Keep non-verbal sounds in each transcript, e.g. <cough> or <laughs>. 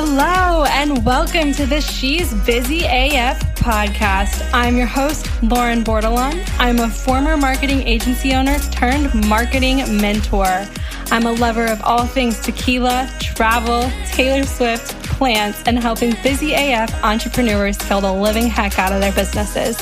Hello, and welcome to the She's Busy AF podcast. I'm your host, Lauren Bordelon. I'm a former marketing agency owner turned marketing mentor. I'm a lover of all things tequila, travel, Taylor Swift, plants, and helping busy AF entrepreneurs kill the living heck out of their businesses.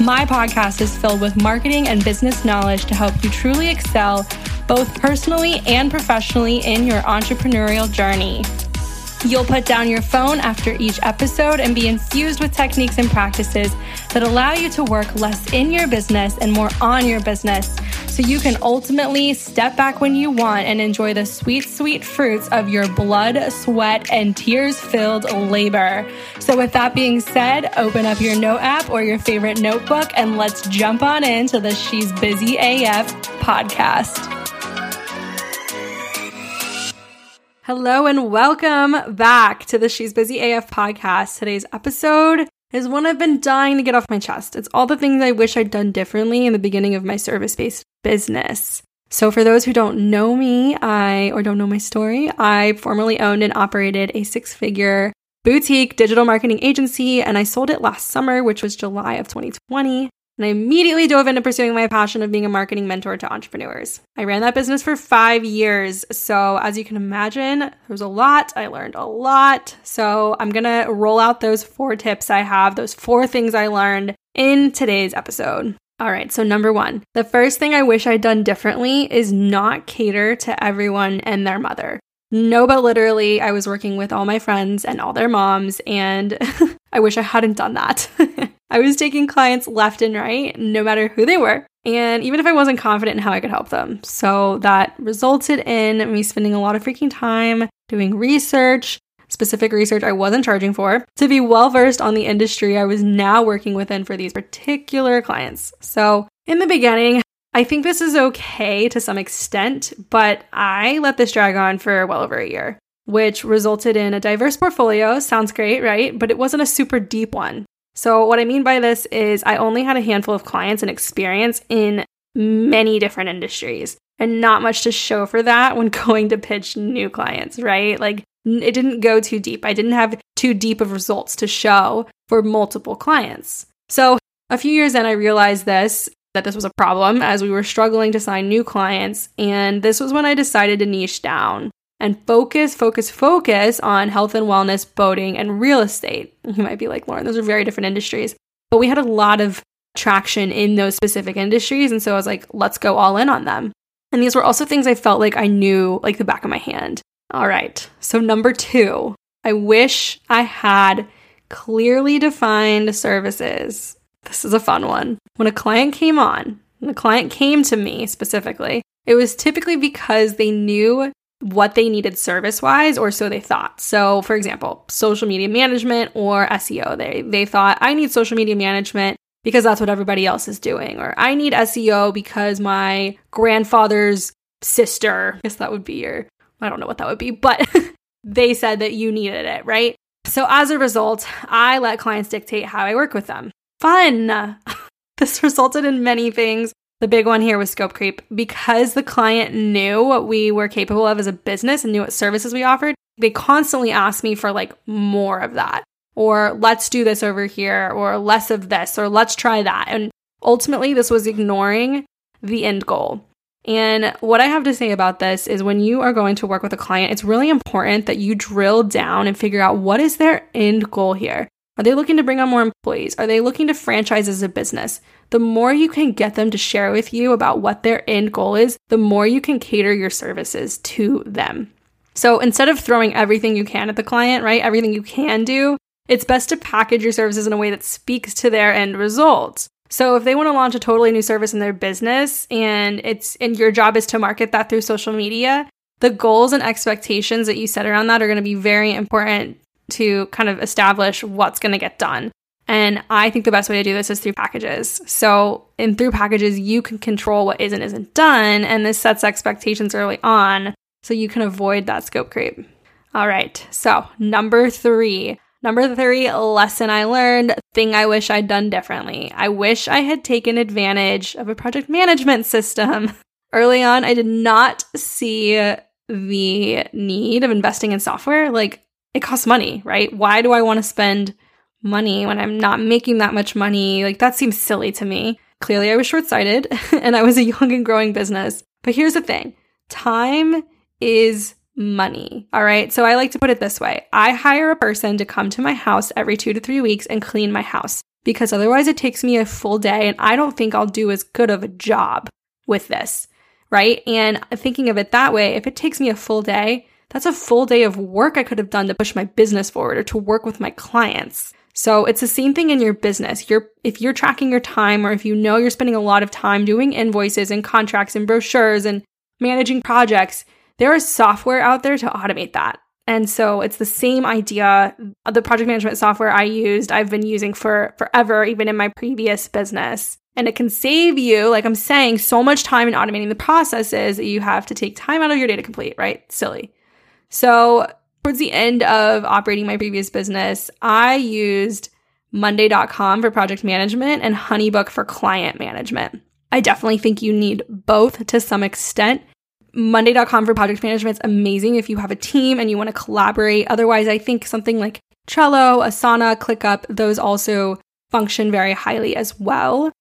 My podcast is filled with marketing and business knowledge to help you truly excel both personally and professionally in your entrepreneurial journey. You'll put down your phone after each episode and be infused with techniques and practices that allow you to work less in your business and more on your business so you can ultimately step back when you want and enjoy the sweet, sweet fruits of your blood, sweat, and tears filled labor. So, with that being said, open up your note app or your favorite notebook and let's jump on into the She's Busy AF podcast. Hello and welcome back to the She's Busy AF podcast. Today's episode is one I've been dying to get off my chest. It's all the things I wish I'd done differently in the beginning of my service based business. So, for those who don't know me, I or don't know my story, I formerly owned and operated a six figure boutique digital marketing agency, and I sold it last summer, which was July of 2020 and I immediately dove into pursuing my passion of being a marketing mentor to entrepreneurs. I ran that business for five years. So, as you can imagine, there was a lot. I learned a lot. So, I'm going to roll out those four tips I have, those four things I learned in today's episode. All right, so number one, the first thing I wish I'd done differently is not cater to everyone and their mother. No, but literally, I was working with all my friends and all their moms, and <laughs> I wish I hadn't done that. <laughs> I was taking clients left and right, no matter who they were, and even if I wasn't confident in how I could help them. So that resulted in me spending a lot of freaking time doing research, specific research I wasn't charging for, to be well versed on the industry I was now working within for these particular clients. So in the beginning, I think this is okay to some extent, but I let this drag on for well over a year, which resulted in a diverse portfolio. Sounds great, right? But it wasn't a super deep one. So, what I mean by this is I only had a handful of clients and experience in many different industries and not much to show for that when <laughs> going to pitch new clients, right? Like, it didn't go too deep. I didn't have too deep of results to show for multiple clients. So, a few years in, I realized this that this was a problem as we were struggling to sign new clients. And this was when I decided to niche down and focus, focus, focus on health and wellness, boating, and real estate. <laughs> You might be like, Lauren, those are very different industries. But we had a lot of traction in those specific industries. And so I was like, let's go all in on them. And these were also things I felt like I knew like the back of my hand. All right. So, number two, I wish I had clearly defined services this is a fun one. When a client came on, a client came to me specifically, it was typically because they knew what they needed service wise, or so they thought. So, for example, social media management or SEO. They, they thought, I need social media management because that's what everybody else is doing. Or I need SEO because my grandfather's sister, I guess that would be your, I don't know what that would be, but <laughs> they said that you needed it, right? So, as a result, I let clients dictate how I work with them fun. <laughs> this resulted in many things. The big one here was scope creep. Because the client knew what we were capable of as a business and knew what services we offered, they constantly asked me for like more of that, or let's do this over here, or less of this, or let's try that. And ultimately, this was ignoring the end goal. And what I have to say about this is when you are going to work with a client, it's really important that you drill down and figure out what is their end goal here. Are they looking to bring on more employees? Are they looking to franchise as a business? The more you can get them to share with you about what their end goal is, the more you can cater your services to them. So instead of throwing everything you can at the client, right? Everything you can do, it's best to package your services in a way that speaks to their end results. So if they want to launch a totally new service in their business and it's and your job is to market that through social media, the goals and expectations that you set around that are going to be very important to kind of establish what's going to get done. And I think the best way to do this is through packages. So, in through packages, you can control what is and isn't done, and this sets expectations early on so you can avoid that scope creep. All right, so number three. Number three lesson I learned, thing I wish I'd done differently. I wish I had taken advantage of a project management system. <laughs> Early on, I did not see the need of investing in software. Like, it costs money, right? Why do I want to spend money when I'm not making that much money? Like that seems silly to me. Clearly, I was short sighted <laughs> and I was a young and growing business. But here's the thing time is money. All right. So I like to put it this way I hire a person to come to my house every two to three weeks and clean my house because otherwise it takes me a full day and I don't think I'll do as good of a job with this. Right. And thinking of it that way, if it takes me a full day, that's a full day of work I could have done to push my business forward or to work with my clients. So it's the same thing in your business. You're if you're tracking your time or if you know you're spending a lot of time doing invoices and contracts and brochures and managing projects, there is software out there to automate that. And so it's the same idea. The project management software I used, I've been using for forever, even in my previous business. And it can save you, like I'm saying, so much time in automating the processes that you have to take time out of your day to complete, right? Silly. So towards the end of operating my previous business, I used Monday.com for project management and Honeybook for client management. I definitely think you need both to some extent. Monday.com for project management is amazing if you have a team and you want to collaborate. Otherwise, I think something like Trello, Asana, ClickUp, those also function very highly as well.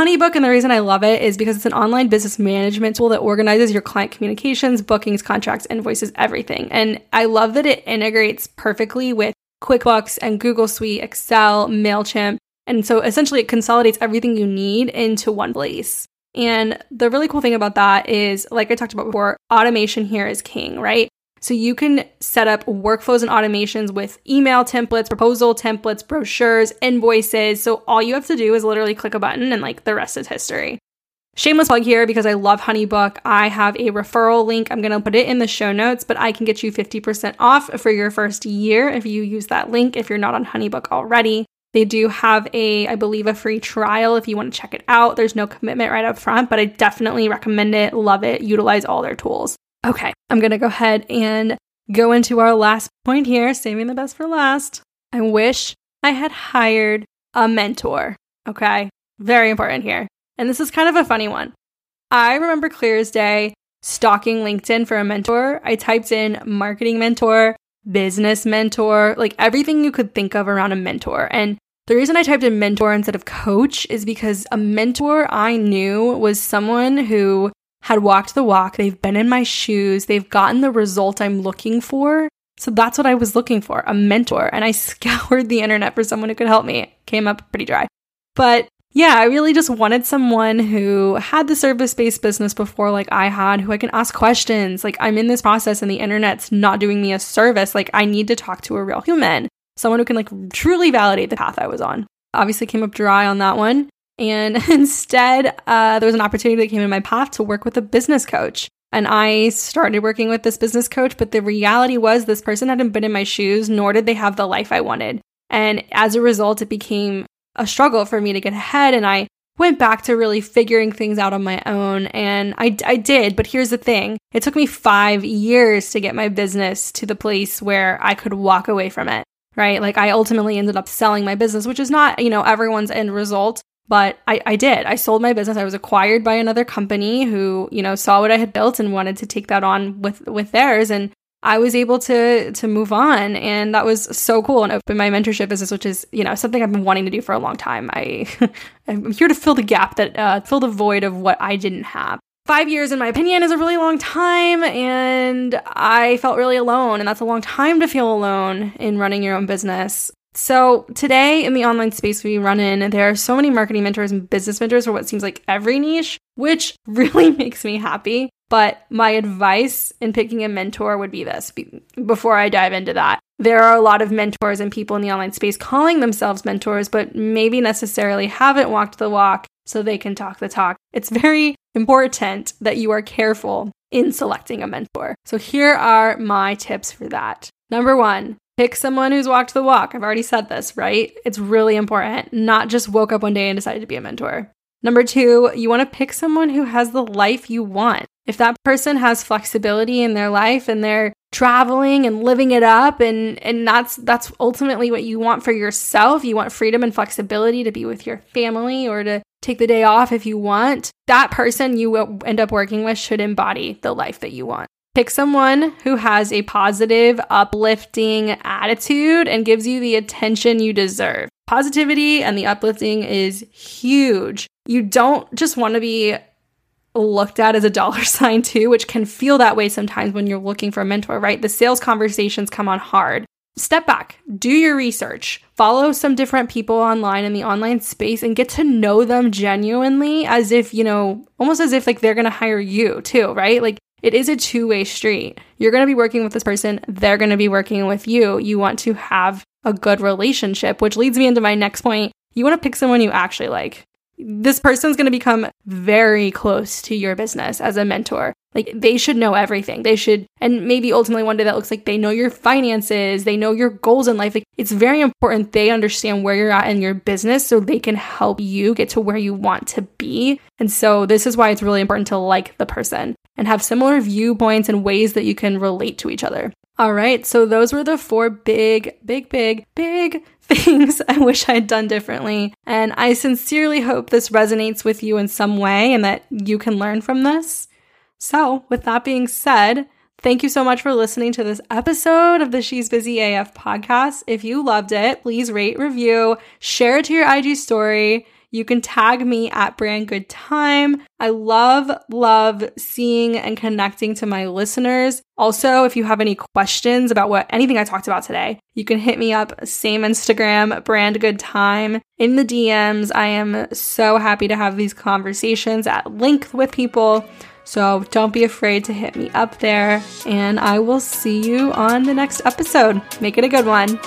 Honeybook, and the reason I love it is because it's an online business management tool that organizes your client communications, bookings, contracts, invoices, everything. And I love that it integrates perfectly with QuickBooks and Google Suite, Excel, MailChimp. And so essentially, it consolidates everything you need into one place. And the really cool thing about that is, like I talked about before, automation here is king, right? So you can set up workflows and automations with email templates, proposal templates, brochures, invoices. So all you have to do is literally click a button and like the rest is history. Shameless plug here because I love Honeybook. I have a referral link. I'm going to put it in the show notes, but I can get you 50% off for your first year if you use that link if you're not on Honeybook already. They do have a, I believe, a free trial if you want to check it out. There's no commitment right up front, but I definitely recommend it, love it, utilize all their tools. Okay, I'm going to go ahead and go into our last point here, saving the best for last. I wish I had hired a mentor. Okay, very important here. And this is kind of a funny one. I remember clear as day stalking LinkedIn for a mentor. I typed in marketing mentor, business mentor, like everything you could think of around a mentor. And the reason I typed in mentor instead of coach is because a mentor I knew was someone who had walked the walk, they've been in my shoes, they've gotten the result I'm looking for. So that's what I was looking for a mentor. And I <laughs> scoured the internet for someone who could help me. Came up pretty dry. But yeah, I really just wanted someone who had the service based business before, like I had, who I can ask questions. Like, I'm in this process and the internet's not doing me a service. Like, I need to talk to a real human, someone who can, like, truly validate the path I was on. Obviously, came up dry on that one. And <laughs> instead, uh, there was an opportunity that came in my path to work with a business coach. And I started working with this business coach, but the reality was this person hadn't been in my shoes, nor did they have the life I wanted. And as a result, it became a struggle for me to get ahead. And I went back to really figuring things out on my own. And I, I did. But here's the thing it took me five years to get my business to the place where I could walk away from it, right? Like I ultimately ended up selling my business, which is not, you know, everyone's end result. But I, I did. I sold my business. I was acquired by another company who, you know, saw what I had built and wanted to take that on with with theirs. And I was able to to move on, and that was so cool. And open my mentorship business, which is you know something I've been wanting to do for a long time. I <laughs> I'm here to fill the gap that uh, fill the void of what I didn't have. Five years, in my opinion, is a really long time, and I felt really alone. And that's a long time to feel alone in running your own business. So, today in the online space we run in, there are so many marketing mentors and business mentors for what seems like every niche, which <laughs> really makes me happy. But my advice in picking a mentor would be this before I dive into that. There are a lot of mentors and people in the online space calling themselves mentors, but maybe necessarily haven't walked the walk so they can talk the talk. It's very important that you are careful in selecting a mentor. So, here are my tips for that. Number one, Pick someone who's walked the walk. I've already said this, right? It's really important, not just woke up one day and decided to be a mentor. Number two, you want to pick someone who has the life you want. If that person has flexibility in their life and they're traveling and living it up and and that's that's ultimately what you want for yourself, you want freedom and flexibility to be with your family or to take the day off if you want. That person you end up working with should embody the life that you want. Pick someone who has a positive, uplifting attitude and gives you the attention you deserve. Positivity and the uplifting is huge. You don't just want to be looked at as a dollar <laughs> sign too, which can feel that way sometimes when you're looking for a mentor, right? The sales conversations come on hard. Step back, do your research, follow some different people online in the online space and get to know them genuinely as if, you know, almost as if like they're going to hire you too, right? Like it is a two way street. You're going to be working with this person, they're going to be working with you. You want to have a good relationship, which leads me into my next point. You want to pick someone you actually like. This person's going to become very close to your business as a mentor. Like they should know everything. They should, and maybe ultimately one day that looks like they know your finances, they know your goals in life. Like it's very important they understand where you're at in your business so they can help you get to where you want to be. And so this is why it's really important to like the person and have similar viewpoints and ways that you can relate to each other. All right, so those were the four big, big, big, big things <laughs> I wish I'd done differently. And I sincerely hope this resonates with you in some way and that you can learn from this. So, with that being said, Thank you so much for listening to this episode of the She's Busy AF podcast. If you loved it, please rate, review, share it to your IG story. You can tag me at Brand Good Time. I love, love seeing and connecting to my listeners. Also, if you have any questions about what anything I talked about today, you can hit me up, same Instagram, Brand Good Time, in the DMs. I am so happy to have these conversations at length with people. So don't be afraid to hit me up there, and I will see you on the next episode. Make it a good one.